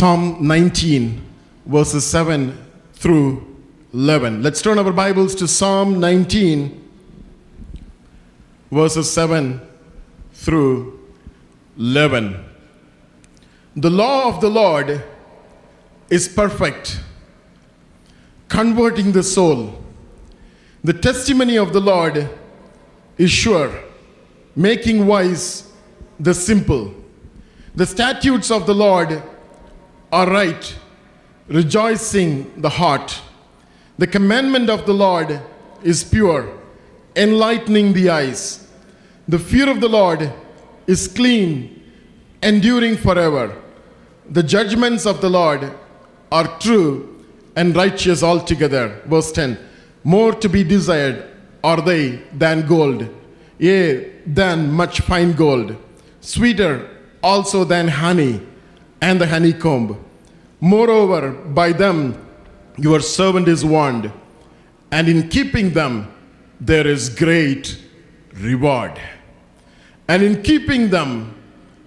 Psalm 19, verses 7 through 11. Let's turn our Bibles to Psalm 19, verses 7 through 11. The law of the Lord is perfect, converting the soul. The testimony of the Lord is sure, making wise the simple. The statutes of the Lord are right, rejoicing the heart. The commandment of the Lord is pure, enlightening the eyes. The fear of the Lord is clean, enduring forever. The judgments of the Lord are true and righteous altogether. Verse 10 More to be desired are they than gold, yea, than much fine gold, sweeter also than honey and the honeycomb. Moreover, by them your servant is warned, and in keeping them there is great reward. And in keeping them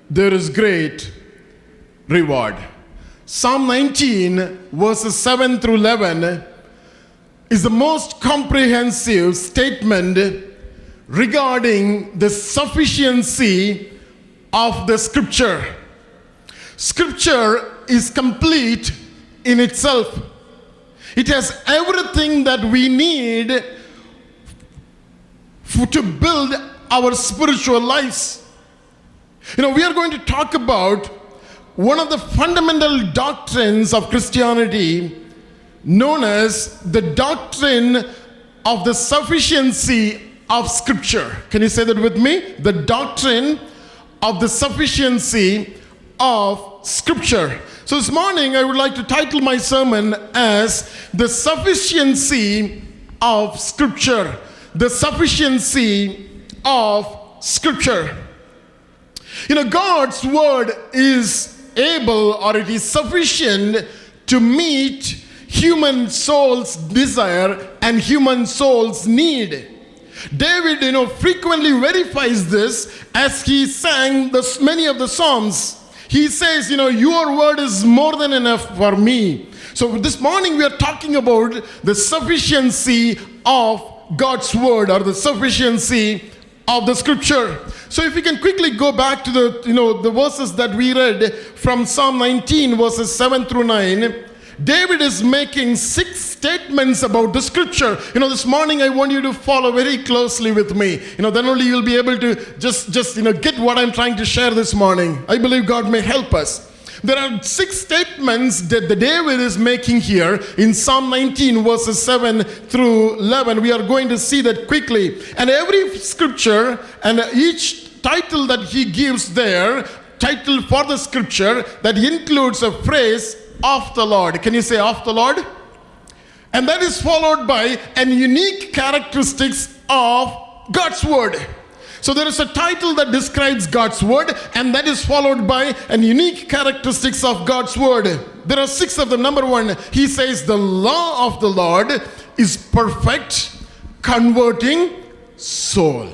there is great reward. Psalm 19, verses 7 through 11, is the most comprehensive statement regarding the sufficiency of the scripture. Scripture is complete in itself, it has everything that we need for, to build our spiritual lives. You know, we are going to talk about one of the fundamental doctrines of Christianity known as the doctrine of the sufficiency of Scripture. Can you say that with me? The doctrine of the sufficiency of Scripture. So this morning I would like to title my sermon as The Sufficiency of Scripture. The Sufficiency of Scripture. You know, God's Word is able or it is sufficient to meet human soul's desire and human soul's need. David, you know, frequently verifies this as he sang the, many of the Psalms. He says, you know, your word is more than enough for me. So this morning we are talking about the sufficiency of God's word or the sufficiency of the scripture. So if we can quickly go back to the you know the verses that we read from Psalm 19 verses 7 through 9, David is making six statements about the scripture. You know, this morning I want you to follow very closely with me. You know, then only you'll be able to just just you know get what I'm trying to share this morning. I believe God may help us. There are six statements that the David is making here in Psalm 19, verses 7 through 11. We are going to see that quickly. And every scripture and each title that he gives there, title for the scripture, that includes a phrase of the Lord. Can you say of the Lord? And that is followed by an unique characteristics of God's word. So there is a title that describes God's word, and that is followed by an unique characteristics of God's word. There are six of them. Number one, he says, The law of the Lord is perfect, converting soul.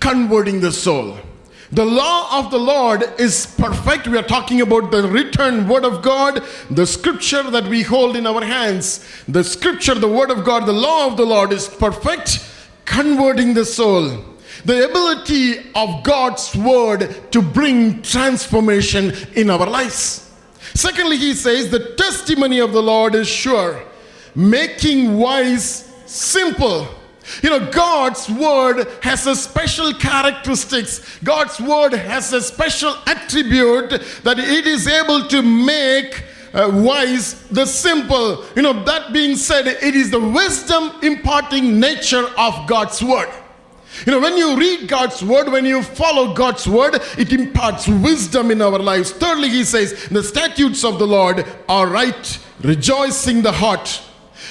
Converting the soul. The law of the Lord is perfect. We are talking about the written word of God, the scripture that we hold in our hands. The scripture, the word of God, the law of the Lord is perfect, converting the soul the ability of God's word to bring transformation in our lives. Secondly, he says the testimony of the Lord is sure, making wise simple. You know, God's word has a special characteristics. God's word has a special attribute that it is able to make uh, wise the simple. You know, that being said, it is the wisdom imparting nature of God's word. You know, when you read God's word, when you follow God's word, it imparts wisdom in our lives. Thirdly, he says, the statutes of the Lord are right, rejoicing the heart.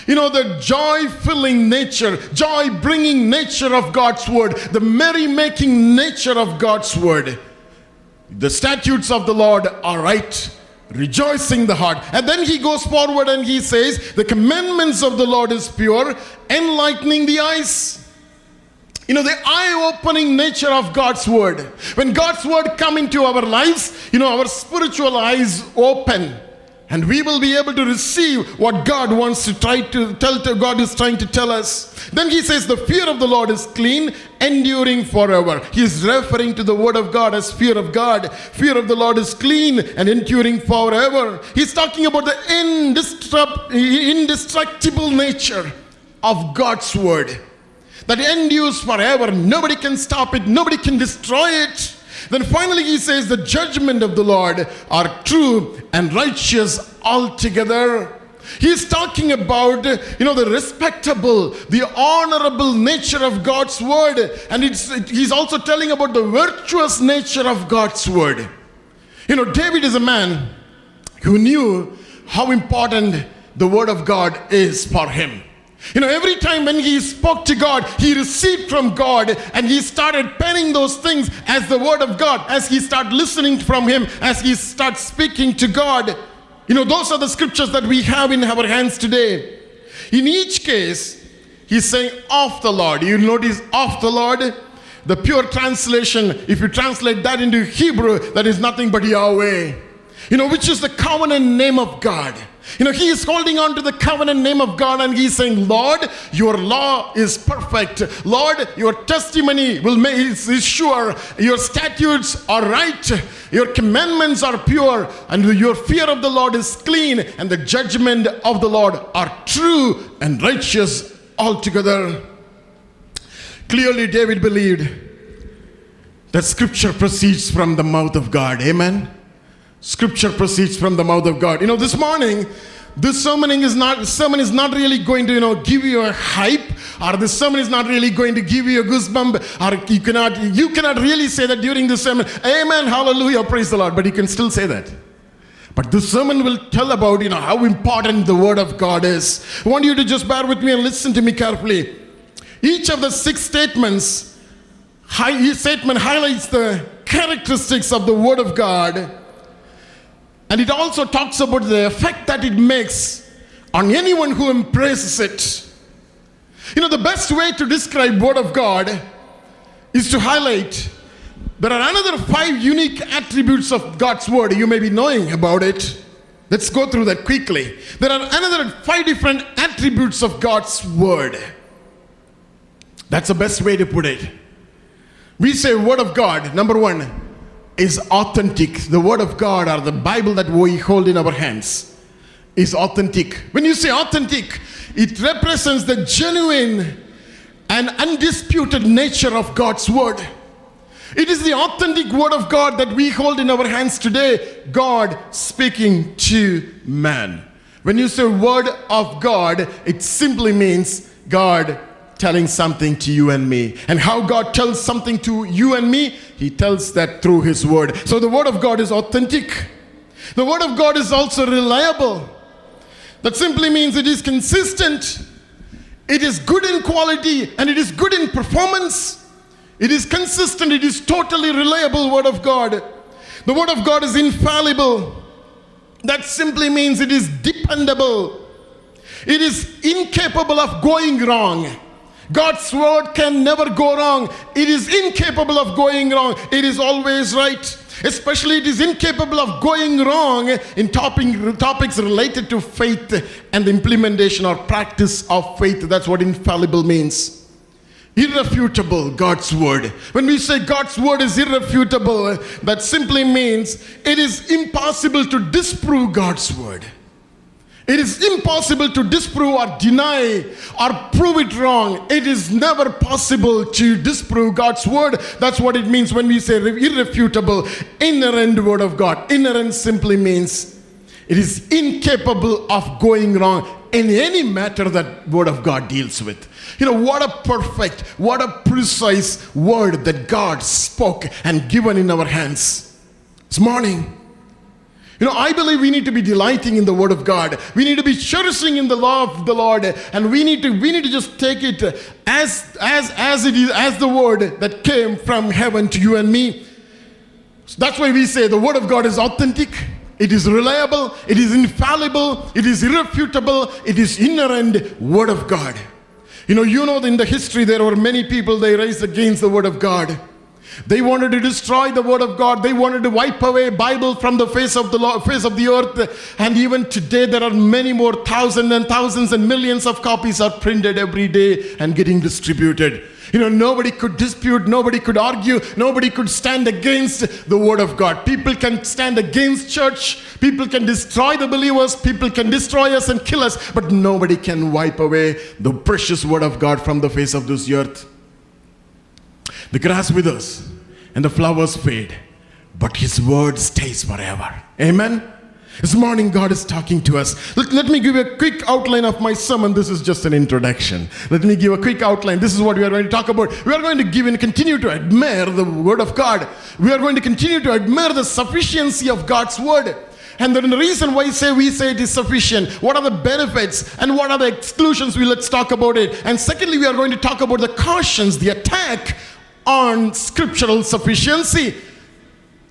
You know, the joy filling nature, joy bringing nature of God's word, the merry making nature of God's word. The statutes of the Lord are right, rejoicing the heart. And then he goes forward and he says, The commandments of the Lord is pure, enlightening the eyes. you know the eye-opening nature of god's word when god's word come into our lives you know our spiritual eyes open and we will be able to receive what god wants to try to tell to god is trying to tell us. Then he says the fear of the lord is clean enduring forever. He is referring to the word of god as fear of god. Fear of the lord is clean and enduring forever. He's talking about the indestruct- indestructible nature of god's word that endures forever. Nobody can stop it, nobody can destroy it. Then finally, he says, The judgment of the Lord are true and righteous altogether. He's talking about, you know, the respectable, the honorable nature of God's word. And he's also telling about the virtuous nature of God's word. You know, David is a man who knew how important the word of God is for him. You know, every time when he spoke to God, he received from God and he started penning those things as the word of God, as he started listening from him, as he started speaking to God. You know, those are the scriptures that we have in our hands today. In each case, he's saying, of the Lord. You notice, of the Lord. The pure translation, if you translate that into Hebrew, that is nothing but Yahweh. You know, which is the covenant name of God. You know, he is holding on to the covenant name of God and he's saying, Lord, your law is perfect. Lord, your testimony will make is, is sure. Your statutes are right. Your commandments are pure. And your fear of the Lord is clean. And the judgment of the Lord are true and righteous altogether. Clearly, David believed that scripture proceeds from the mouth of God. Amen. Scripture proceeds from the mouth of God. You know, this morning, this sermon is not sermon is not really going to you know give you a hype or this sermon is not really going to give you a goosebump or you cannot you cannot really say that during this sermon amen hallelujah praise the lord. But you can still say that. But this sermon will tell about you know how important the word of god is. I want you to just bear with me and listen to me carefully. Each of the six statements each statement highlights the characteristics of the word of god and it also talks about the effect that it makes on anyone who embraces it. You know, the best way to describe Word of God is to highlight there are another five unique attributes of God's Word. You may be knowing about it. Let's go through that quickly. There are another five different attributes of God's Word. That's the best way to put it. We say Word of God, number one, is authentic. The Word of God or the Bible that we hold in our hands is authentic. When you say authentic, it represents the genuine and undisputed nature of God's Word. It is the authentic Word of God that we hold in our hands today, God speaking to man. When you say Word of God, it simply means God telling something to you and me. And how God tells something to you and me, He tells that through His Word. So the Word of God is authentic. The Word of God is also reliable. That simply means it is consistent, it is good in quality, and it is good in performance. It is consistent, it is totally reliable Word of God. The Word of God is infallible. That simply means it is dependable. It is incapable of going wrong. God's word can never go wrong. It is incapable of going wrong. It is always right. Especially, it is incapable of going wrong in topics related to faith and the implementation or practice of faith. That's what infallible means. Irrefutable, God's word. When we say God's word is irrefutable, that simply means it is impossible to disprove God's word. It is impossible to disprove or deny or prove it wrong. It is never possible to disprove God's word. That's what it means when we say irrefutable, inerrant word of God. Inerrant simply means it is incapable of going wrong in any matter that word of God deals with. You know, what a perfect, what a precise word that God spoke and given in our hands. This morning, you know, I believe we need to be delighting in the word of God. We need to be cherishing in the law of the Lord and we need to we need to just take it as as as it is as the word that came from heaven to you and me. So that's why we say the word of God is authentic. It is reliable, it is infallible, it is irrefutable, it is inerrant word of God. You know, you know, in the history, there were many people they raised against the word of God. They wanted to destroy the word of God. They wanted to wipe away Bible from the face of the face of the earth. And even today, there are many more thousands and thousands and millions of copies are printed every day and getting distributed. You know, nobody could dispute, nobody could argue, nobody could stand against the word of God. People can stand against church, people can destroy the believers, people can destroy us and kill us, but nobody can wipe away the precious word of God from the face of this earth. The grass withers and the flowers fade, but his word stays forever. Amen. This morning, God is talking to us. Let, let, me give you a quick outline of my sermon. This is just an introduction. Let me give a quick outline. This is what we are going to talk about. We are going to give and continue to admire the Word of God. We are going to continue to admire the sufficiency of God's Word. And the reason why say we say it is sufficient, what are the benefits and what are the exclusions? We let's talk about it. And secondly, we are going to talk about the cautions, the attack on scriptural sufficiency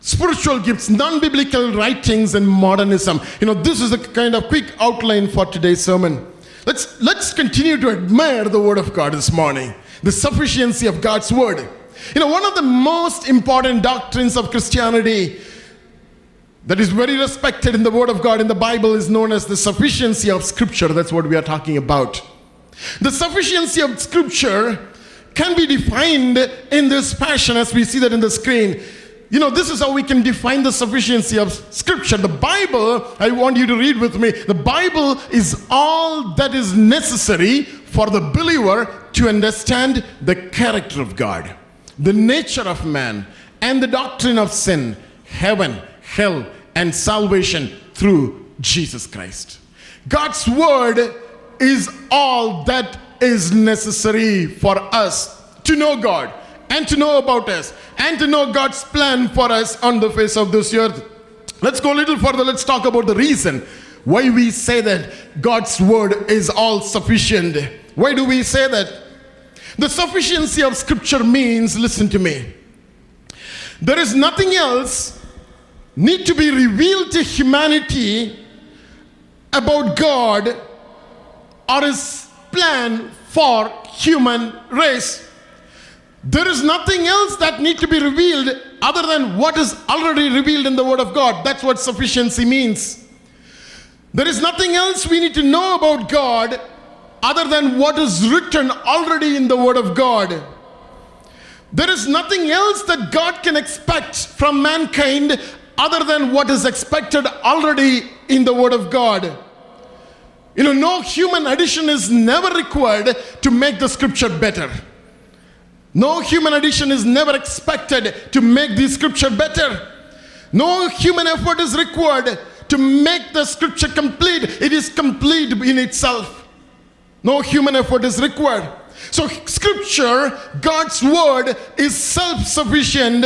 spiritual gifts, non biblical writings, and modernism. You know, this is a kind of quick outline for today's sermon. Let's, let's continue to admire the Word of God this morning, the sufficiency of God's Word. You know, one of the most important doctrines of Christianity that is very respected in the Word of God in the Bible is known as the sufficiency of Scripture. That's what we are talking about. The sufficiency of Scripture can be defined in this fashion as we see that in the screen. You know, this is how we can define the sufficiency of Scripture. The Bible, I want you to read with me, the Bible is all that is necessary for the believer to understand the character of God, the nature of man, and the doctrine of sin, heaven, hell, and salvation through Jesus Christ. God's Word is all that is necessary for us to know God and to know about us and to know God's plan for us on the face of this earth. Let's go a little further. Let's talk about the reason why we say that God's word is all sufficient. Why do we say that? The sufficiency of scripture means, listen to me, there is nothing else need to be revealed to humanity about God or his plan for human race. There is nothing else that need to be revealed other than what is already revealed in the word of God. That's what sufficiency means. There is nothing else we need to know about God other than what is written already in the word of God. There is nothing else that God can expect from mankind other than what is expected already in the word of God. You know, no human addition is never required to make the scripture better. No human addition is never expected to make the scripture better. No human effort is required to make the scripture complete. It is complete in itself. No human effort is required. So, scripture, God's word, is self sufficient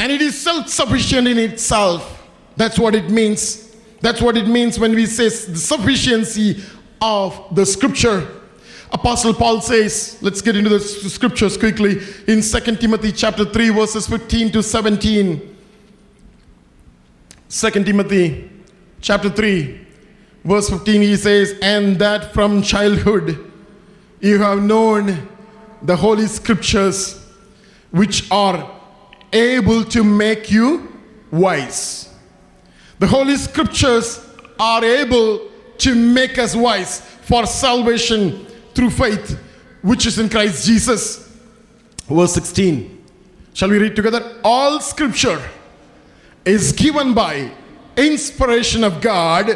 and it is self sufficient in itself. That's what it means. That's what it means when we say the sufficiency of the scripture. Apostle Paul says, let's get into the scriptures quickly in 2 Timothy chapter 3 verses 15 to 17. 2 Timothy chapter 3 verse 15 he says, "And that from childhood you have known the holy scriptures which are able to make you wise." The holy scriptures are able to make us wise for salvation through faith which is in Christ Jesus. Verse 16. Shall we read together? All scripture is given by inspiration of God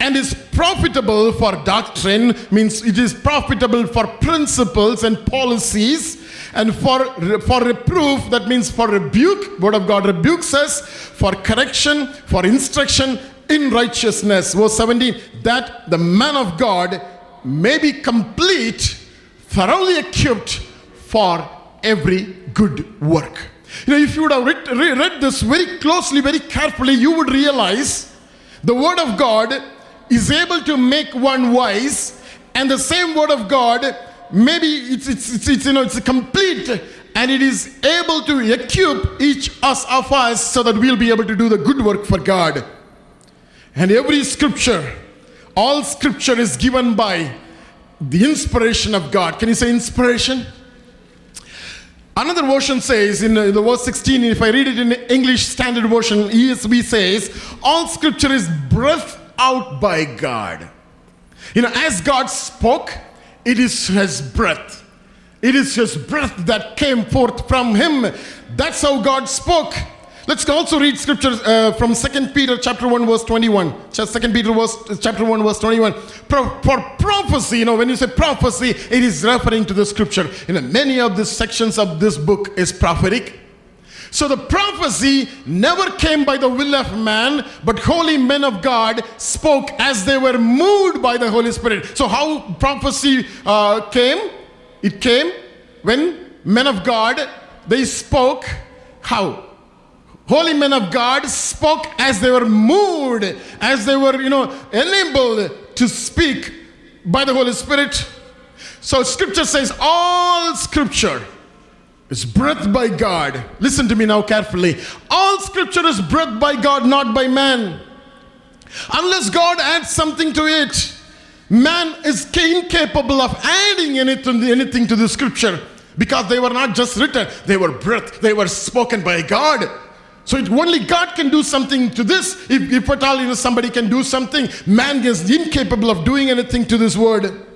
and is profitable for doctrine, means it is profitable for principles and policies, and for, for reproof, that means for rebuke, word of God rebukes us, for correction, for instruction in righteousness. Verse 17, that the man of God may be complete, thoroughly equipped for every good work. You know, if you would have read, read this very closely, very carefully, you would realize the Word of God is able to make one wise, and the same Word of God, maybe it's, it's, it's, it's you know, it's complete and it is able to equip each us of us so that we'll be able to do the good work for God. And every scripture, all scripture is given by the inspiration of God. Can you say inspiration? Another version says in the verse 16, if I read it in English Standard Version, ESV says, All scripture is breathed out by God. You know, as God spoke, it is His breath. It is His breath that came forth from Him. That's how God spoke. Let's also read scriptures uh, from 2 Peter chapter 1 verse 21. 2 Peter verse, chapter 1 verse 21. Pro- for prophecy, you know, when you say prophecy, it is referring to the scripture. You know, many of the sections of this book is prophetic. So the prophecy never came by the will of man, but holy men of God spoke as they were moved by the Holy Spirit. So how prophecy uh, came? It came when men of God they spoke. How? Holy men of God spoke as they were moved, as they were, you know, enabled to speak by the Holy Spirit. So scripture says all scripture is breathed by God. Listen to me now carefully. All scripture is breathed by God, not by man. Unless God adds something to it, man is incapable of adding anything, anything to the scripture because they were not just written, they were breathed, they were spoken by God. So it, only God can do something to this. If, if at all you know, somebody can do something, man is incapable of doing anything to this word.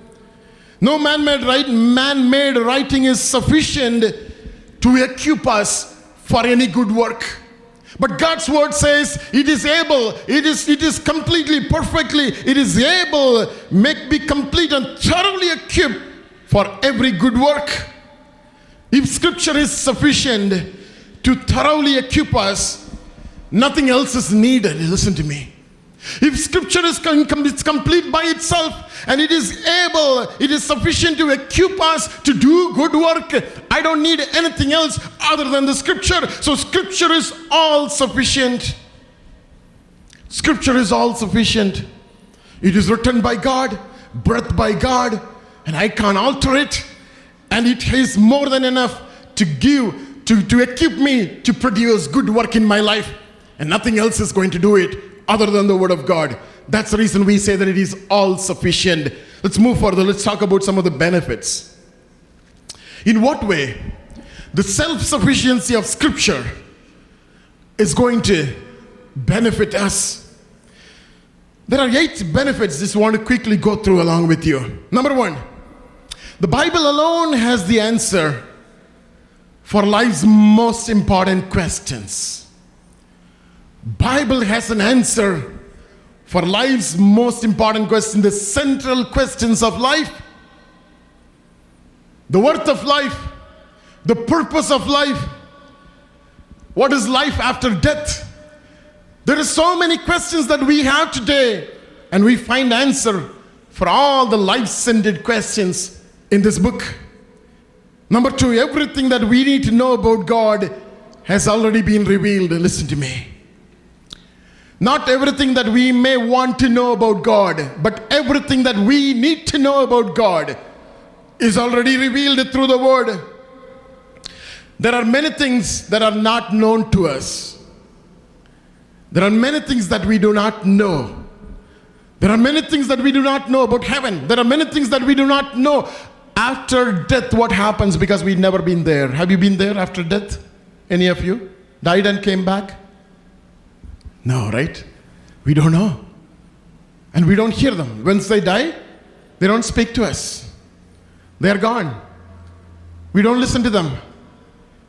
No man-made right, man-made writing is sufficient to equip us for any good work. But God's word says it is able, it is, it is completely, perfectly, it is able, make be complete and thoroughly equipped for every good work. If scripture is sufficient, to thoroughly equip us, nothing else is needed. Listen to me. If scripture is it's complete by itself and it is able, it is sufficient to equip us to do good work, I don't need anything else other than the scripture. So, scripture is all sufficient. Scripture is all sufficient. It is written by God, breathed by God, and I can't alter it. And it is more than enough to give to, to equip me to produce good work in my life. And nothing else is going to do it other than the Word of God. That's the reason we say that it is all sufficient. Let's move further. Let's talk about some of the benefits. In what way the self sufficiency of Scripture is going to benefit us? There are eight benefits just want to quickly go through along with you. Number one, the Bible alone has the answer for life's most important questions. Bible has an answer for life's most important question, the central questions of life. The worth of life, the purpose of life. What is life after death? There are so many questions that we have today, and we find answer for all the life-centered questions in this book. Number two, everything that we need to know about God has already been revealed. Listen to me. Not everything that we may want to know about God, but everything that we need to know about God is already revealed through the Word. There are many things that are not known to us. There are many things that we do not know. There are many things that we do not know about heaven. There are many things that we do not know after death, what happens because we've never been there? Have you been there after death? Any of you? Died and came back? No, right? We don't know. And we don't hear them. Once they die, they don't speak to us. They are gone. We don't listen to them.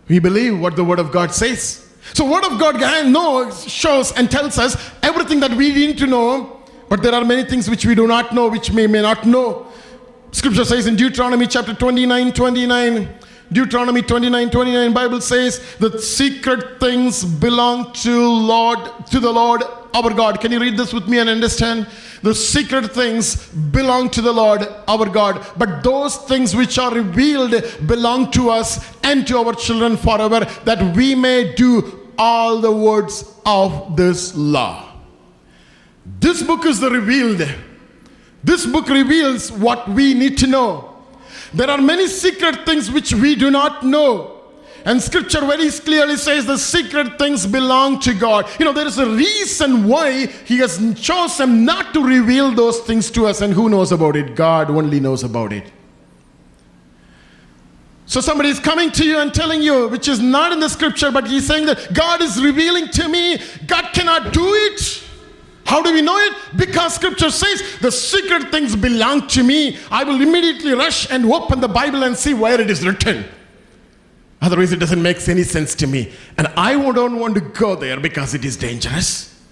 We believe what the Word of God says. So, Word of God knows, shows, and tells us everything that we need to know, but there are many things which we do not know, which we may not know. Scripture says in Deuteronomy chapter 29 29, Deuteronomy 29 29, Bible says that secret things belong to Lord, to the Lord our God. Can you read this with me and understand? The secret things belong to the Lord our God, but those things which are revealed belong to us and to our children forever, that we may do all the words of this law. This book is the revealed this book reveals what we need to know. There are many secret things which we do not know. and scripture very clearly says the secret things belong to God. You know, there is a reason why He has chosen not to reveal those things to us, and who knows about it? God only knows about it. So somebody is coming to you and telling you, which is not in the scripture, but he's saying that God is revealing to me, God cannot do it. We know it? Because scripture says the secret things belong to me. I will immediately rush and open the Bible and see where it is written. Otherwise, it doesn't make any sense to me. And I don't want to go there because it is dangerous.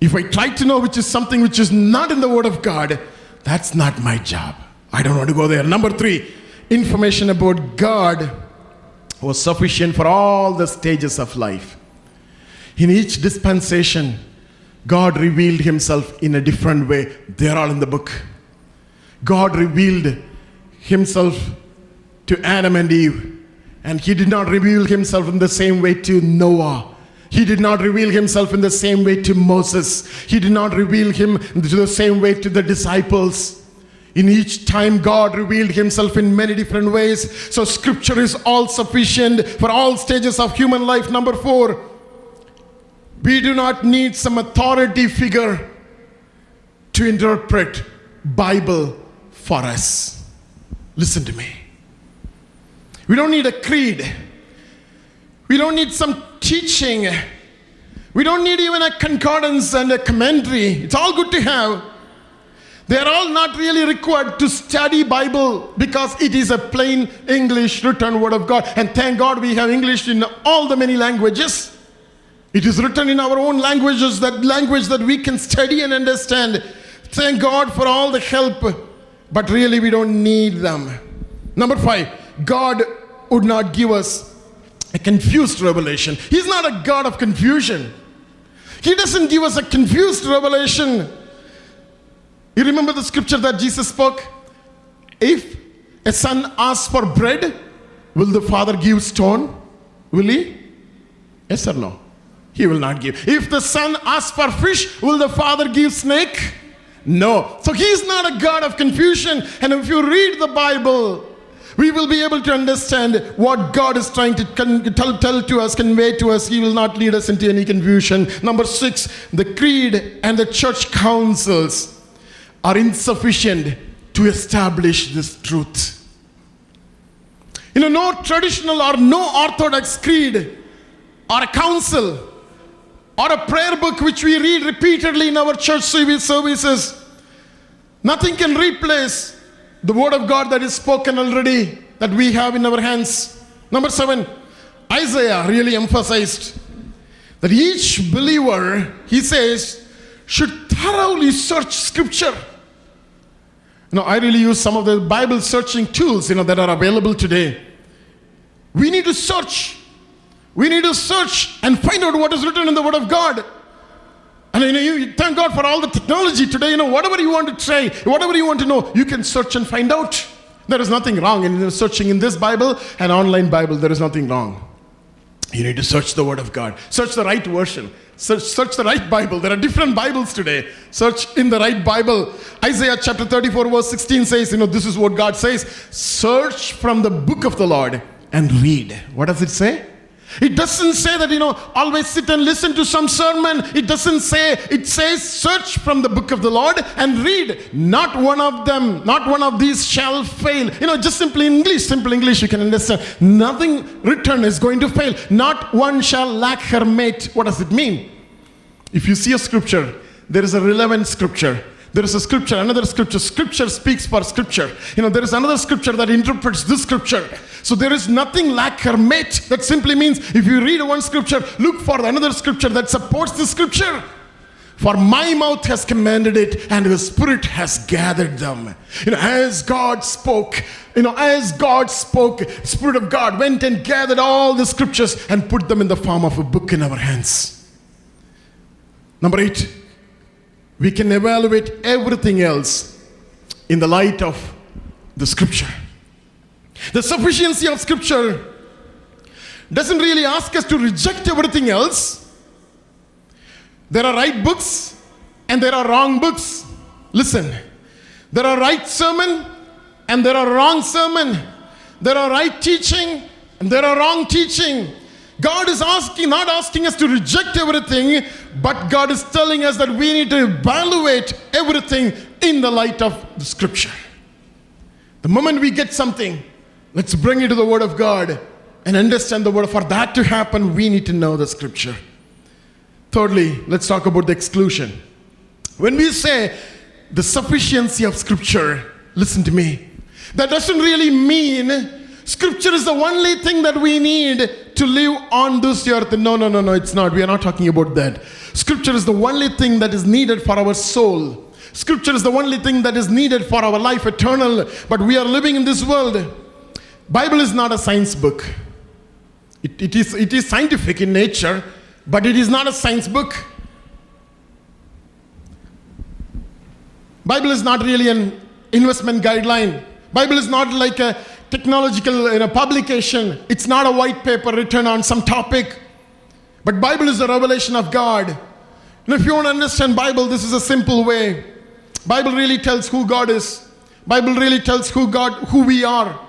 If I try to know which is something which is not in the Word of God, that's not my job. I don't want to go there. Number three, information about God was sufficient for all the stages of life. In each dispensation, God revealed himself in a different way. They're all in the book. God revealed himself to Adam and Eve, and he did not reveal himself in the same way to Noah. He did not reveal himself in the same way to Moses. He did not reveal him to the same way to the disciples. In each time, God revealed Himself in many different ways. So, Scripture is all sufficient for all stages of human life. Number four, we do not need some authority figure to interpret Bible for us. Listen to me. We don't need a creed. We don't need some teaching. We don't need even a concordance and a commentary. It's all good to have. They are all not really required to study Bible because it is a plain English written word of God. And thank God we have English in all the many languages. It is written in our own languages, that language that we can study and understand. Thank God for all the help, but really we don't need them. Number five, God would not give us a confused revelation. He's not a God of confusion. He doesn't give us a confused revelation. You remember the scripture that Jesus spoke? If a son asks for bread, will the father give stone? Will he? Yes or no? He will not give. If the son asks for fish, will the father give snake? No. So he's not a God of confusion. And if you read the Bible, we will be able to understand what God is trying to tell, tell to us, convey to us. He will not lead us into any confusion. Number six, the creed and the church councils are insufficient to establish this truth. You know, no traditional or no orthodox creed or a council or a prayer book which we read repeatedly in our church services, nothing can replace the word of God that is spoken already that we have in our hands. Number seven, Isaiah really emphasized that each believer, he says, should thoroughly search scripture you know, I really use some of the Bible searching tools, you know, that are available today. We need to search. We need to search and find out what is written in the Word of God. And you know, you thank God for all the technology today. You know, whatever you want to say, whatever you want to know, you can search and find out. There is nothing wrong in searching in this Bible and online Bible. There is nothing wrong. You need to search the Word of God. Search the right version. Search, search the right Bible. There are different Bibles today. Search in the right Bible. Isaiah chapter 34, verse 16 says, You know, this is what God says Search from the book of the Lord and read. What does it say? It doesn't say that, you know, always sit and listen to some sermon. It doesn't say, it says, search from the book of the Lord and read. Not one of them, not one of these shall fail. You know, just simply English, simple English, you can understand. Nothing written is going to fail. Not one shall lack her mate. What does it mean? If you see a scripture, there is a relevant scripture there is a scripture, another scripture. Scripture speaks for scripture. You know, there is another scripture that interprets this scripture. So there is nothing like hermet. That simply means if you read one scripture, look for another scripture that supports the scripture. For my mouth has commanded it, and the Spirit has gathered them. You know, as God spoke, you know, as God spoke, Spirit of God went and gathered all the scriptures and put them in the form of a book in our hands. Number eight, we can evaluate everything else in the light of the scripture. The sufficiency of scripture doesn't really ask us to reject everything else. There are right books and there are wrong books. Listen, there are right sermon and there are wrong sermon. There are right teaching and there are wrong teaching. God is asking, not asking us to reject everything, but God is telling us that we need to evaluate everything in the light of the scripture. The moment we get something, let's bring it to the Word of God and understand the Word. For that to happen, we need to know the scripture. Thirdly, let's talk about the exclusion. When we say the sufficiency of scripture, listen to me, that doesn't really mean scripture is the only thing that we need to live on this earth. No, no, no, no, it's not. We are not talking about that. Scripture is the only thing that is needed for our soul. Scripture is the only thing that is needed for our life eternal. But we are living in this world. Bible is not a science book. It, it, is, it is scientific in nature, but it is not a science book. Bible is not really an investment guideline. Bible is not like a technological you know, publication. It's not a white paper written on some topic. But Bible is a revelation of God. And if you want to understand Bible, this is a simple way. Bible really tells who God is. Bible really tells who God, who we are.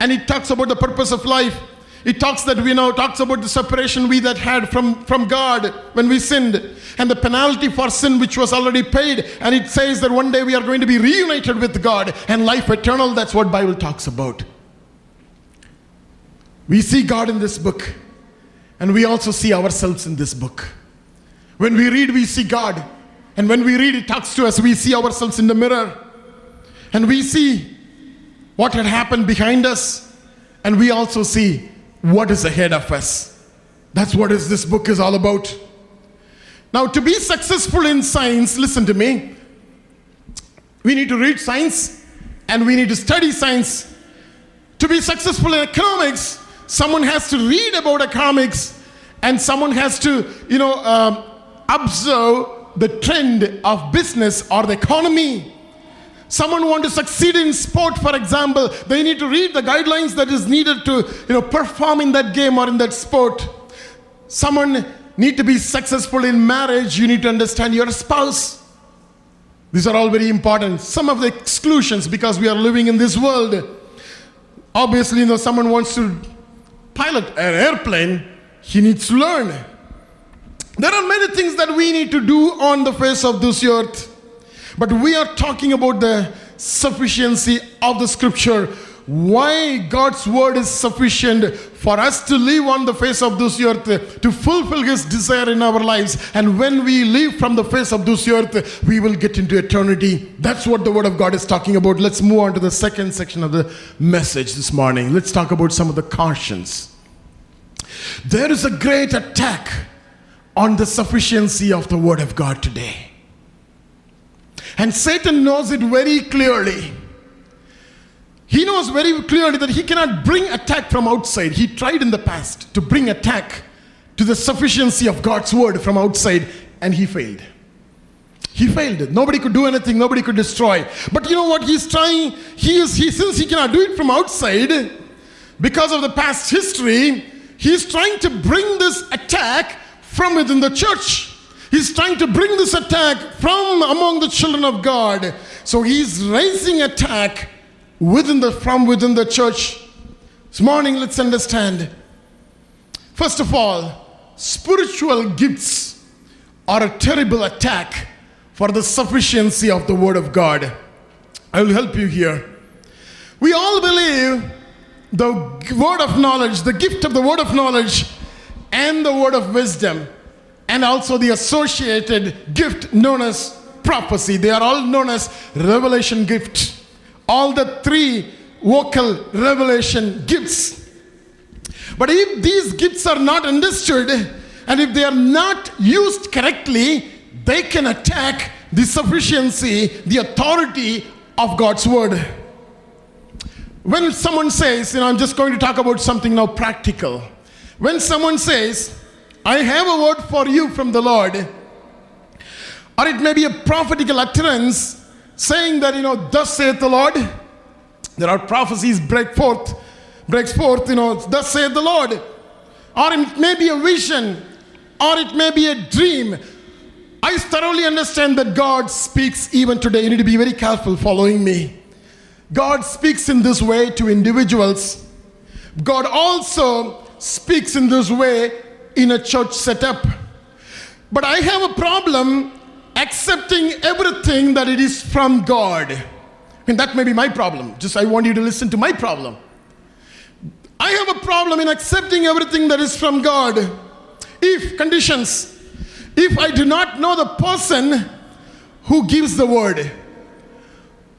And it talks about the purpose of life. It talks that we know, talks about the separation we that had from, from God when we sinned and the penalty for sin which was already paid. And it says that one day we are going to be reunited with God and life eternal. That's what Bible talks about. We see God in this book, and we also see ourselves in this book. When we read, we see God. And when we read, it talks to us, we see ourselves in the mirror. And we see what had happened behind us. And we also see what is ahead of us. That's what is this book is all about. Now, to be successful in science, listen to me. We need to read science and we need to study science. To be successful in economics, someone has to read about economics and someone has to, you know, um, observe the trend of business or the economy. Someone want to succeed in sport, for example, they need to read the guidelines that is needed to, you know, perform in that game or in that sport. Someone need to be successful in marriage, you need to understand your spouse. These are all very important. Some of the exclusions because we are living in this world. Obviously, you know, someone wants to pilot an airplane, he needs to learn. There are many things that we need to do on the face of this earth, but we are talking about the sufficiency of the scripture. Why God's word is sufficient for us to live on the face of this earth, to fulfill His desire in our lives. And when we live from the face of this earth, we will get into eternity. That's what the Word of God is talking about. Let's move on to the second section of the message this morning. Let's talk about some of the cautions. There is a great attack on the sufficiency of the Word of God today. And Satan knows it very clearly. He knows very clearly that he cannot bring attack from outside. He tried in the past to bring attack to the sufficiency of God's word from outside, and he failed. He failed. Nobody could do anything, nobody could destroy. But you know what? He's trying, he is he since he cannot do it from outside, because of the past history, he's trying to bring this attack from within the church. He's trying to bring this attack from among the children of God. So he's raising attack within the from within the church. This morning, let's understand. First of all, spiritual gifts are a terrible attack for the sufficiency of the Word of God. I will help you here. We all believe the word of knowledge, the gift of the word of knowledge, and the word of wisdom, and also the associated gift known as prophecy. They are all known as revelation gift all the three vocal revelation gifts. But if these gifts are not understood and if they are not used correctly, they can attack the sufficiency, the authority of God's word. When someone says, you know, I'm just going to talk about something now practical. When someone says, I have a word for you from the Lord, or it may be a prophetical utterance saying that, you know, thus saith the Lord. There are prophecies break forth, breaks forth, you know, thus saith the Lord. Or it may be a vision, or it may be a dream. I thoroughly understand that God speaks even today. You need to be very careful following me. God speaks in this way to individuals, God also speaks in this way in a church setup. But I have a problem accepting everything that it is from God. And that may be my problem. Just I want you to listen to my problem. I have a problem in accepting everything that is from God. If conditions, if I do not know the person who gives the word,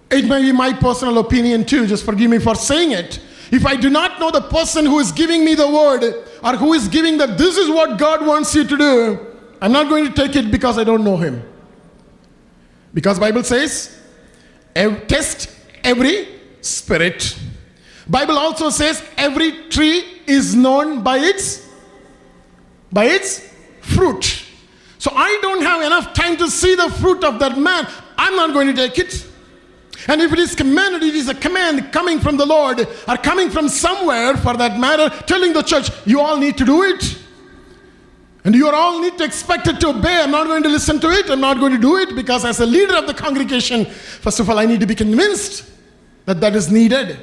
it may be my personal opinion too, just forgive me for saying it. If I do not know the person who is giving me the word or who is giving that this is what God wants you to do, I'm not going to take it because I don't know him. Because Bible says, test every spirit. Bible also says every tree is known by its by its fruit. So I don't have enough time to see the fruit of that man. I'm not going to take it. And if it is commanded, it is a command coming from the Lord or coming from somewhere for that matter, telling the church, you all need to do it. And you all need to expect it to obey. I'm not going to listen to it. I'm not going to do it because, as a leader of the congregation, first of all, I need to be convinced that that is needed.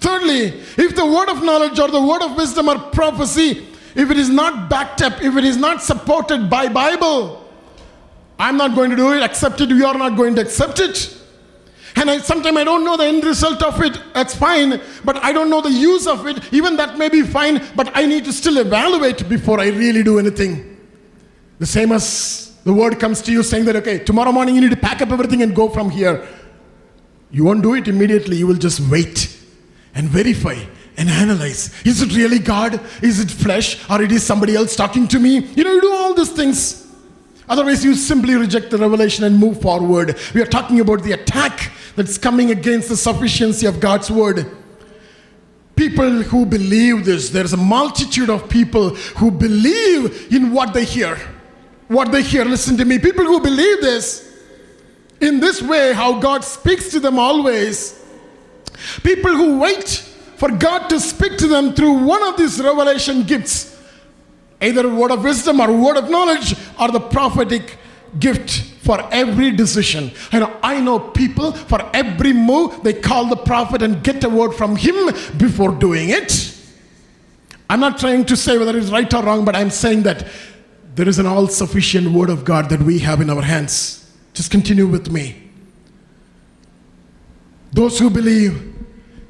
Thirdly, if the word of knowledge or the word of wisdom or prophecy, if it is not backed up, if it is not supported by Bible, I'm not going to do it. Accept it. You are not going to accept it. And I, sometimes I don't know the end result of it. That's fine. But I don't know the use of it. Even that may be fine. But I need to still evaluate before I really do anything. The same as the word comes to you saying that, okay, tomorrow morning you need to pack up everything and go from here. You won't do it immediately. You will just wait and verify and analyze. Is it really God? Is it flesh? Or it is somebody else talking to me? You know, you do all these things. Otherwise, you simply reject the revelation and move forward. We are talking about the attack that's coming against the sufficiency of God's word. People who believe this, there's a multitude of people who believe in what they hear. What they hear, listen to me. People who believe this in this way, how God speaks to them always. People who wait for God to speak to them through one of these revelation gifts either word of wisdom or word of knowledge or the prophetic gift for every decision. I know, I know people for every move, they call the prophet and get a word from him before doing it. I'm not trying to say whether it's right or wrong, but I'm saying that there is an all sufficient word of God that we have in our hands. Just continue with me. Those who believe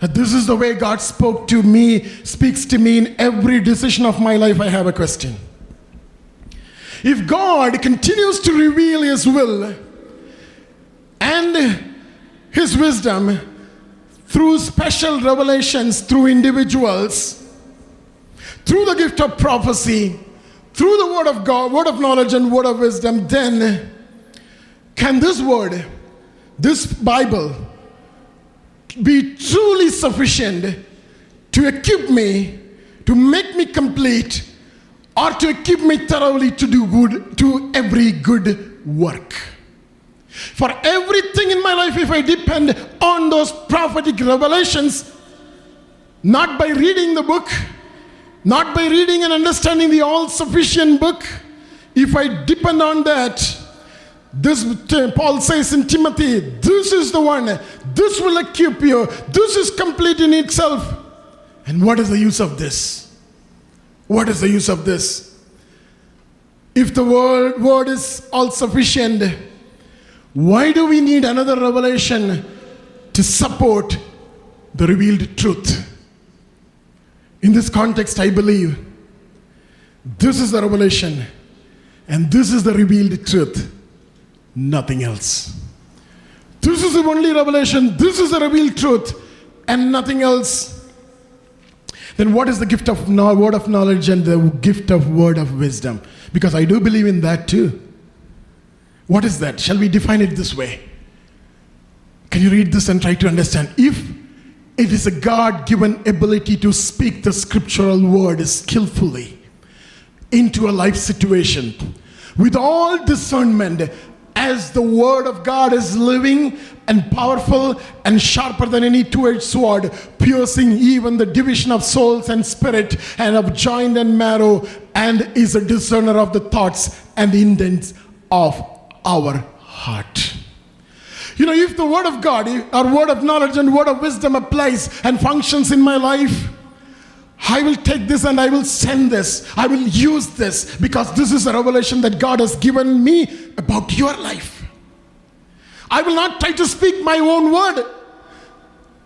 that this is the way God spoke to me, speaks to me in every decision of my life, I have a question. If God continues to reveal His will and His wisdom through special revelations through individuals, through the gift of prophecy, through the word of God, word of knowledge, and word of wisdom, then can this word, this Bible, be truly sufficient to equip me, to make me complete, or to equip me thoroughly to do good, to every good work. For everything in my life, if I depend on those prophetic revelations, not by reading the book, not by reading and understanding the all sufficient book, if I depend on that, this Paul says in Timothy, this is the one, this will equip you, this is complete in itself. And what is the use of this? What is the use of this? If the word, word is all sufficient, why do we need another revelation to support the revealed truth? In this context, I believe this is the revelation and this is the revealed truth nothing else. This is the only revelation, this is the revealed truth, and nothing else. Then what is the gift of word of knowledge and the gift of word of wisdom? Because I do believe in that too. What is that? Shall we define it this way? Can you read this and try to understand? If it is a God given ability to speak the scriptural word skillfully into a life situation with all discernment as the word of God is living and powerful and sharper than any two-edged sword, piercing even the division of souls and spirit and of joint and marrow, and is a discerner of the thoughts and intents of our heart. You know, if the word of God, our word of knowledge and word of wisdom applies and functions in my life, I will take this and I will send this. I will use this because this is a revelation that God has given me about your life. I will not try to speak my own word.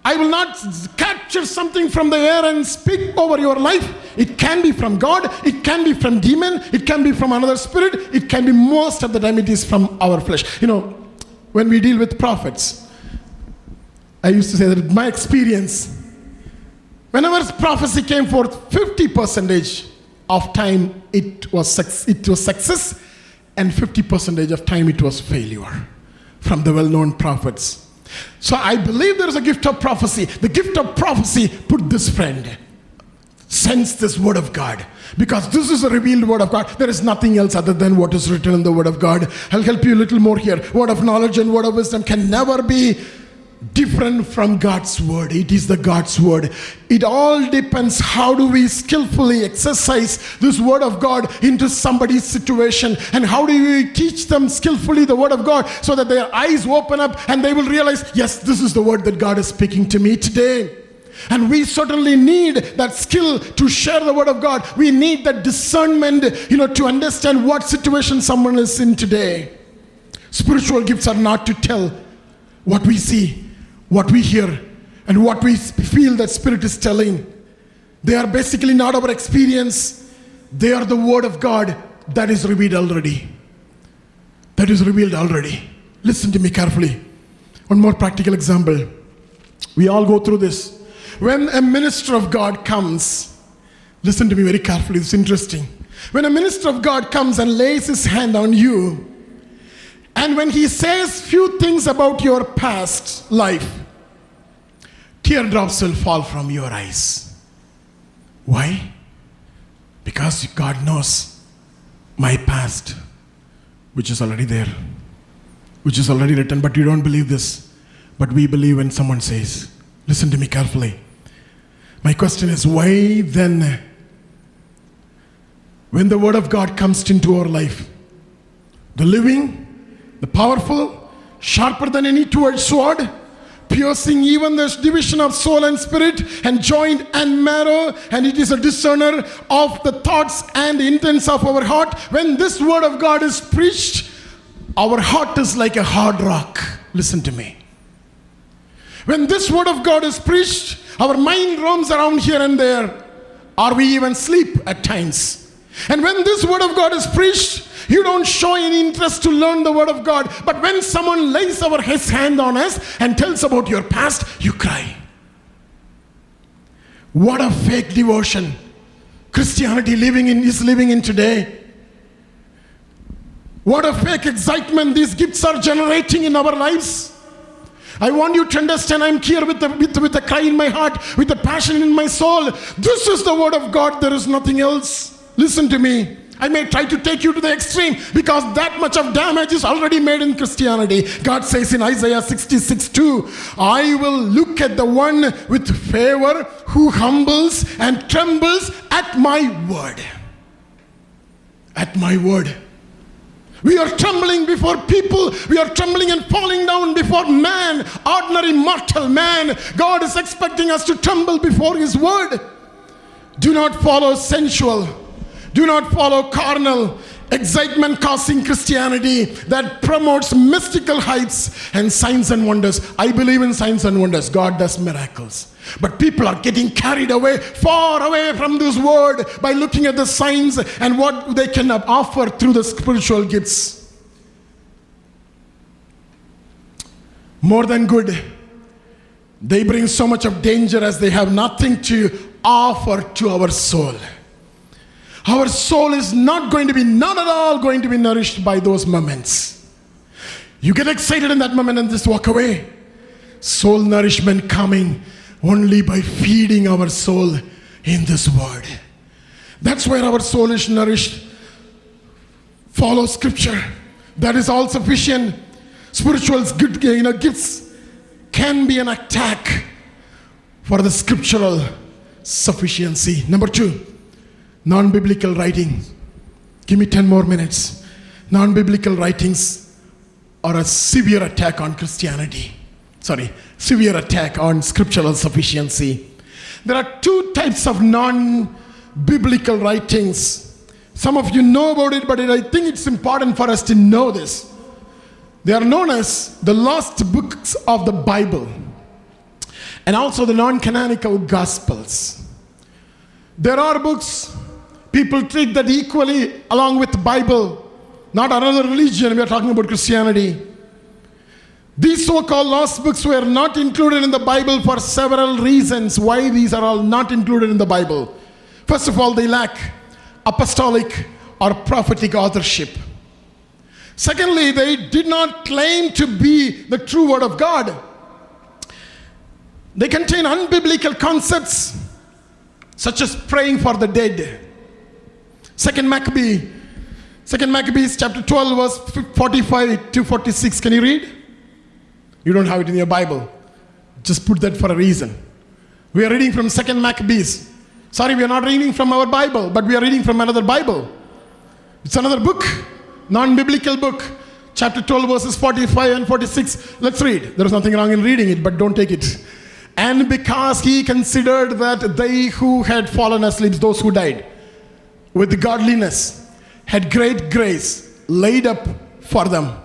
I will not capture something from the air and speak over your life. It can be from God, it can be from demon, it can be from another spirit, it can be most of the time it is from our flesh. You know, when we deal with prophets, I used to say that my experience, whenever prophecy came forth, 50 percentage of time it was it was success, and 50 percentage of time it was failure from the well-known prophets. So I believe there is a gift of prophecy. The gift of prophecy put this friend. Sense this word of God because this is a revealed word of God. There is nothing else other than what is written in the word of God. I'll help you a little more here. Word of knowledge and word of wisdom can never be different from God's word. It is the God's word. It all depends how do we skillfully exercise this word of God into somebody's situation and how do we teach them skillfully the word of God so that their eyes open up and they will realize, yes, this is the word that God is speaking to me today. And we certainly need that skill to share the word of God. We need that discernment, you know, to understand what situation someone is in today. Spiritual gifts are not to tell what we see, what we hear, and what we feel that Spirit is telling. They are basically not our experience, they are the Word of God that is revealed already. That is revealed already. Listen to me carefully. One more practical example. We all go through this. When a minister of God comes, listen to me very carefully, it's interesting. When a minister of God comes and lays his hand on you, and when he says few things about your past life, teardrops will fall from your eyes. Why? Because God knows my past, which is already there, which is already written, but you don't believe this. But we believe when someone says, Listen to me carefully. My question is, why then, when the Word of God comes into our life, the living, the powerful, sharper than any two-edged sword, piercing even the division of soul and spirit and joint and marrow and it is a discerner of the thoughts and intents of our heart. When this word of god is preached our heart is like a hard rock. Listen to me. When this word of god is preached our mind roams around here and there. Or we even sleep at times? And when this word of god is preached you don't show any interest to learn the word of God. But when someone lays our his hand on us and tells about your past, you cry. What a fake devotion Christianity living in is living in today. What a fake excitement these gifts are generating in our lives. I want you to understand I'm here with a, with, with a cry in my heart, with a passion in my soul. This is the word of God, there is nothing else. Listen to me. I may try to take you to the extreme because that much of damage is already made in Christianity. God says in Isaiah 66 2, I will look at the one with favor who humbles and trembles at my word. At my word. We are trembling before people. We are trembling and falling down before man, ordinary mortal man. God is expecting us to tremble before His word. Do not follow sensual do not follow carnal, excitement causing Christianity that promotes mystical heights and signs and wonders. I believe in signs and wonders. God does miracles. But people are getting carried away, far away from this word by looking at the signs and what they can offer through the spiritual gifts. More than good, they bring so much of danger as they have nothing to offer to our soul our soul is not going to be, not at all going to be nourished by those moments. You get excited in that moment and just walk away. Soul nourishment coming only by feeding our soul in this word. That's where our soul is nourished. Follow scripture. That is all sufficient. Spiritual you know, gifts can be an attack for the scriptural sufficiency. Number two, non biblical writings. Give me 10 more minutes. Non biblical writings are a severe attack on Christianity. Sorry, severe attack on scriptural sufficiency. there are two types of non biblical writings. Some of you know about it, but I think it's important for us to know this. They are known as the lost books of the Bible and also the non canonical Gospels. There are books, people treat that equally along with the Bible, not another religion, we are talking about Christianity. These so called lost books were not included in the Bible for several reasons. Why these are all not included in the Bible? First of all, they lack apostolic or prophetic authorship. Secondly, they did not claim to be the true Word of God. They contain unbiblical concepts such as praying for the dead. Second Maccabee, Second Maccabees chapter 12, verse 45 to 46. Can you read? You don't have it in your Bible. Just put that for a reason. We are reading from Second Maccabees. Sorry, we are not reading from our Bible, but we are reading from another Bible. It's another book, non biblical book. Chapter 12, verses 45 and 46. Let's read. There is nothing wrong in reading it, but don't take it. And because he considered that they who had fallen asleep, those who died, with godliness, had great grace laid up for them.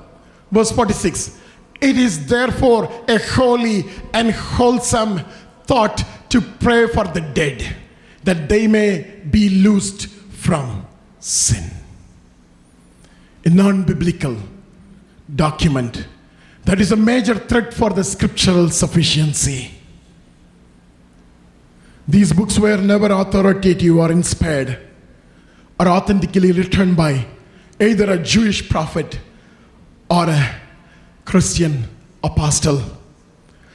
Verse 46 it is therefore a holy and wholesome thought to pray for the dead, that they may be loosed from sin. A non biblical document that is a major threat for the scriptural sufficiency. These books were never authoritative or inspired or authentically written by either a Jewish prophet or a Christian apostle.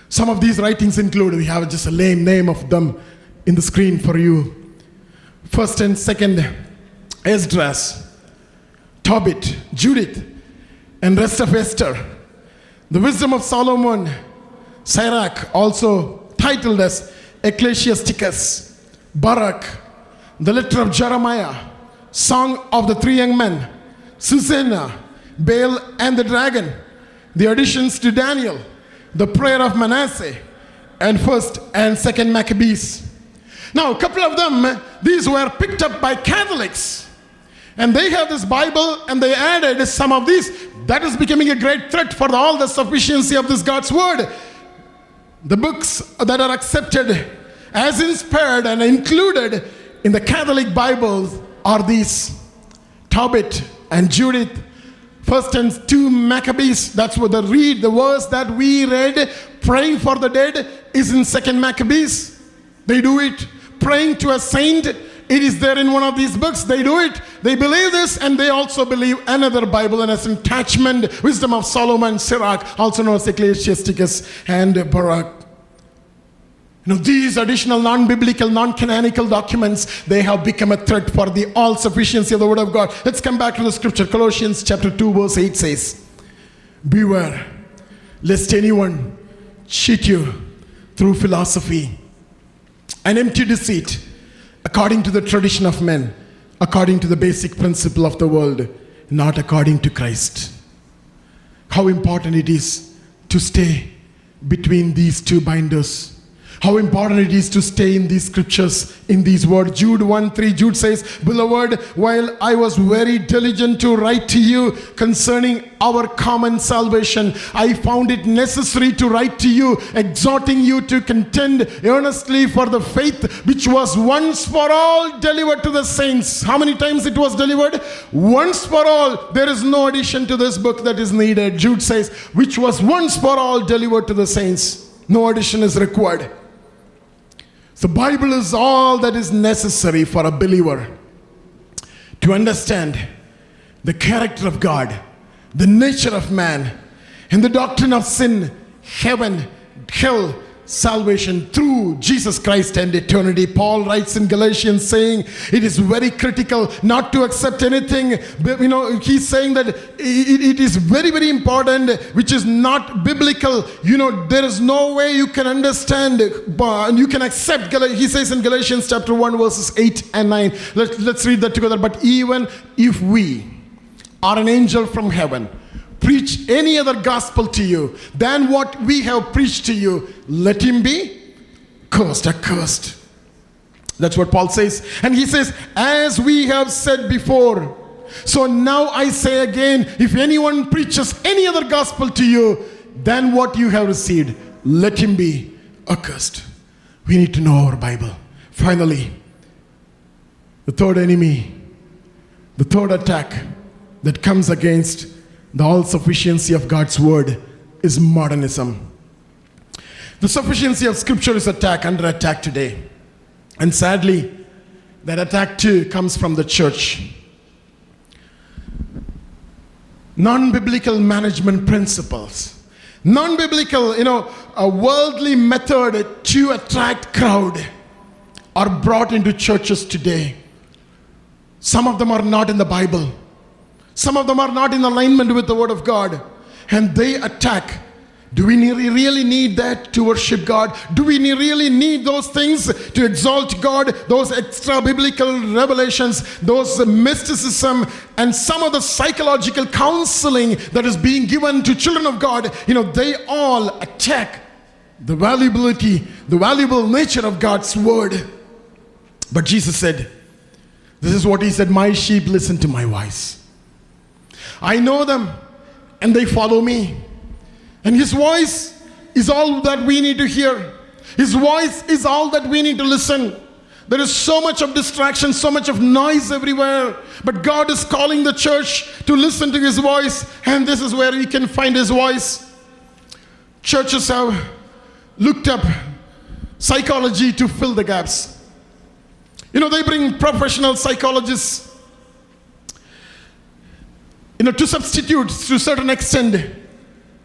Some of these writings include, we have just a lame name of them in the screen for you. First and second, Esdras, Tobit, Judith, and rest of Esther. The wisdom of Solomon, Sirach, also titled as Ecclesiasticus, Baruch, the letter of Jeremiah, Song of the Three Young Men, Susanna, Bel and the Dragon, the additions to Daniel, the prayer of Manasseh, and first and second Maccabees. Now, a couple of them, these were picked up by Catholics. And they have this Bible and they added some of these. That is becoming a great threat for all the sufficiency of this God's word. The books that are accepted as inspired and included in the Catholic Bibles are these Tobit and Judith First and two Maccabees, that's what the read, the verse that we read, praying for the dead, is in second Maccabees. They do it. Praying to a saint, it is there in one of these books. They do it. They believe this, and they also believe another Bible and as attachment, Wisdom of Solomon, Sirach, also known as Ecclesiasticus and Baruch. You know, these additional non-biblical, non-canonical documents, they have become a threat for the all-sufficiency of the Word of God. Let's come back to the scripture. Colossians chapter 2, verse 8 says, Beware, lest anyone cheat you through philosophy and empty deceit, according to the tradition of men, according to the basic principle of the world, not according to Christ. How important it is to stay between these two binders how important it is to stay in these scriptures, in these words. Jude 1 3, Jude says, Beloved, while I was very diligent to write to you concerning our common salvation, I found it necessary to write to you, exhorting you to contend earnestly for the faith which was once for all delivered to the saints. How many times it was delivered? Once for all. There is no addition to this book that is needed. Jude says, which was once for all delivered to the saints. No addition is required. The Bible is all that is necessary for a believer to understand the character of God, the nature of man, and the doctrine of sin, heaven, hell, salvation through Jesus Christ and eternity. Paul writes in Galatians saying it is very critical not to accept anything. You know, he's saying that it, is very, very important, which is not biblical. You know, there is no way you can understand uh, and you can accept. He says in Galatians chapter 1, verses 8 and 9. Let, let's read that together. But even if we are an angel from heaven, preach any other gospel to you than what we have preached to you, let him be cursed, accursed. That's what Paul says. And he says, As we have said before, so now I say again, if anyone preaches any other gospel to you than what you have received, let him be accursed. We need to know our Bible. Finally, the third enemy, the third attack that comes against the all sufficiency of God's word is modernism. The sufficiency of scripture is attack under attack today. And sadly, that attack too comes from the church. Non biblical management principles, non biblical, you know, a worldly method to attract crowd are brought into churches today. Some of them are not in the Bible. Some of them are not in alignment with the Word of God. And they attack. Do we really need that to worship God? Do we really need those things to exalt God? Those extra biblical revelations, those mysticism, and some of the psychological counseling that is being given to children of God, you know, they all attack the valuability, the valuable nature of God's Word. But Jesus said, This is what He said My sheep listen to my voice. I know them and they follow me. And His voice is all that we need to hear. His voice is all that we need to listen. There is so much of distraction, so much of noise everywhere. But God is calling the church to listen to His voice, and this is where we can find His voice. Churches have looked up psychology to fill the gaps. You know, they bring professional psychologists, you know, to substitute to a certain extent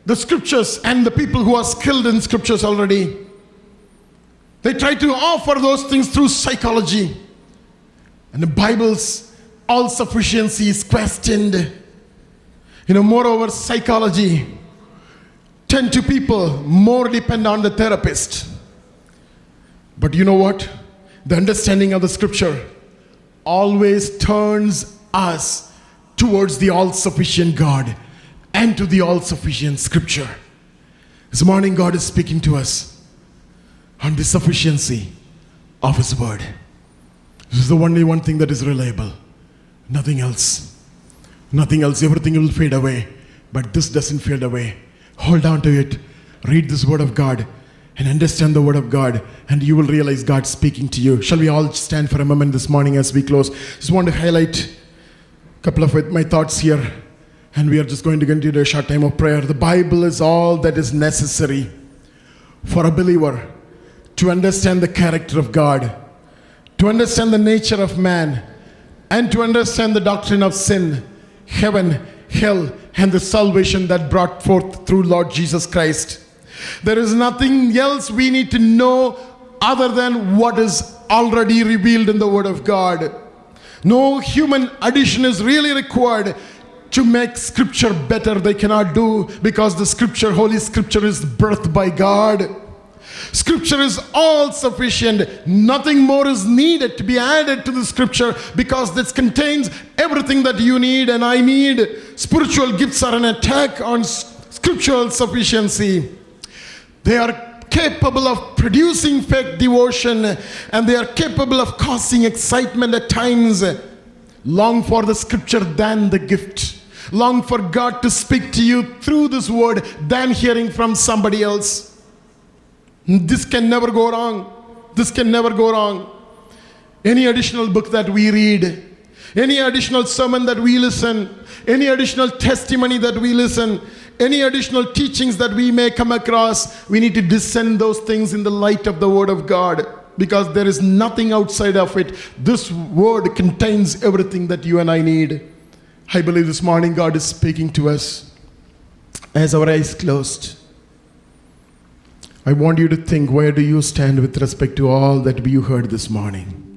the scriptures and the people who are skilled in scriptures already. They try to offer those things through psychology. And the Bible's all sufficiency is questioned. You know, moreover, psychology tend to people more depend on the therapist. But you know what? The understanding of the scripture always turns us towards the all sufficient God and to the all sufficient scripture. This morning, God is speaking to us on the sufficiency of His word. This is the only one thing that is reliable. Nothing else. Nothing else. Everything will fade away. But this doesn't fade away. Hold on to it. Read this word of God and understand the word of God, and you will realize God speaking to you. Shall we all stand for a moment this morning as we close? Just want to highlight couple of my thoughts here, and we are just going to continue a short time of prayer. The Bible is all that is necessary for a believer to understand the character of God, to understand the nature of man, and to understand the doctrine of sin, heaven, hell, and the salvation that brought forth through Lord Jesus Christ. There is nothing else we need to know other than what is already revealed in the Word of God. No human addition is really required to make scripture better. They cannot do because the scripture, Holy Scripture, is birthed by God. Scripture is all sufficient. Nothing more is needed to be added to the scripture because this contains everything that you need and I need. Spiritual gifts are an attack on scriptural sufficiency. They are capable of producing fake devotion uh, and they are capable of causing excitement at times. Long for the scripture than the gift. Long for God to speak to you through this word than hearing from somebody else. This can never go wrong. This can never go wrong. Any additional book that we read, any additional sermon that we listen, any additional testimony that we listen, any additional teachings that we may come across, we need to discern those things in the light of the Word of God because there is nothing outside of it. This Word contains everything that you and I need. I believe this morning God is speaking to us as our eyes closed. I want you to think where do you stand with respect to all that you heard this morning?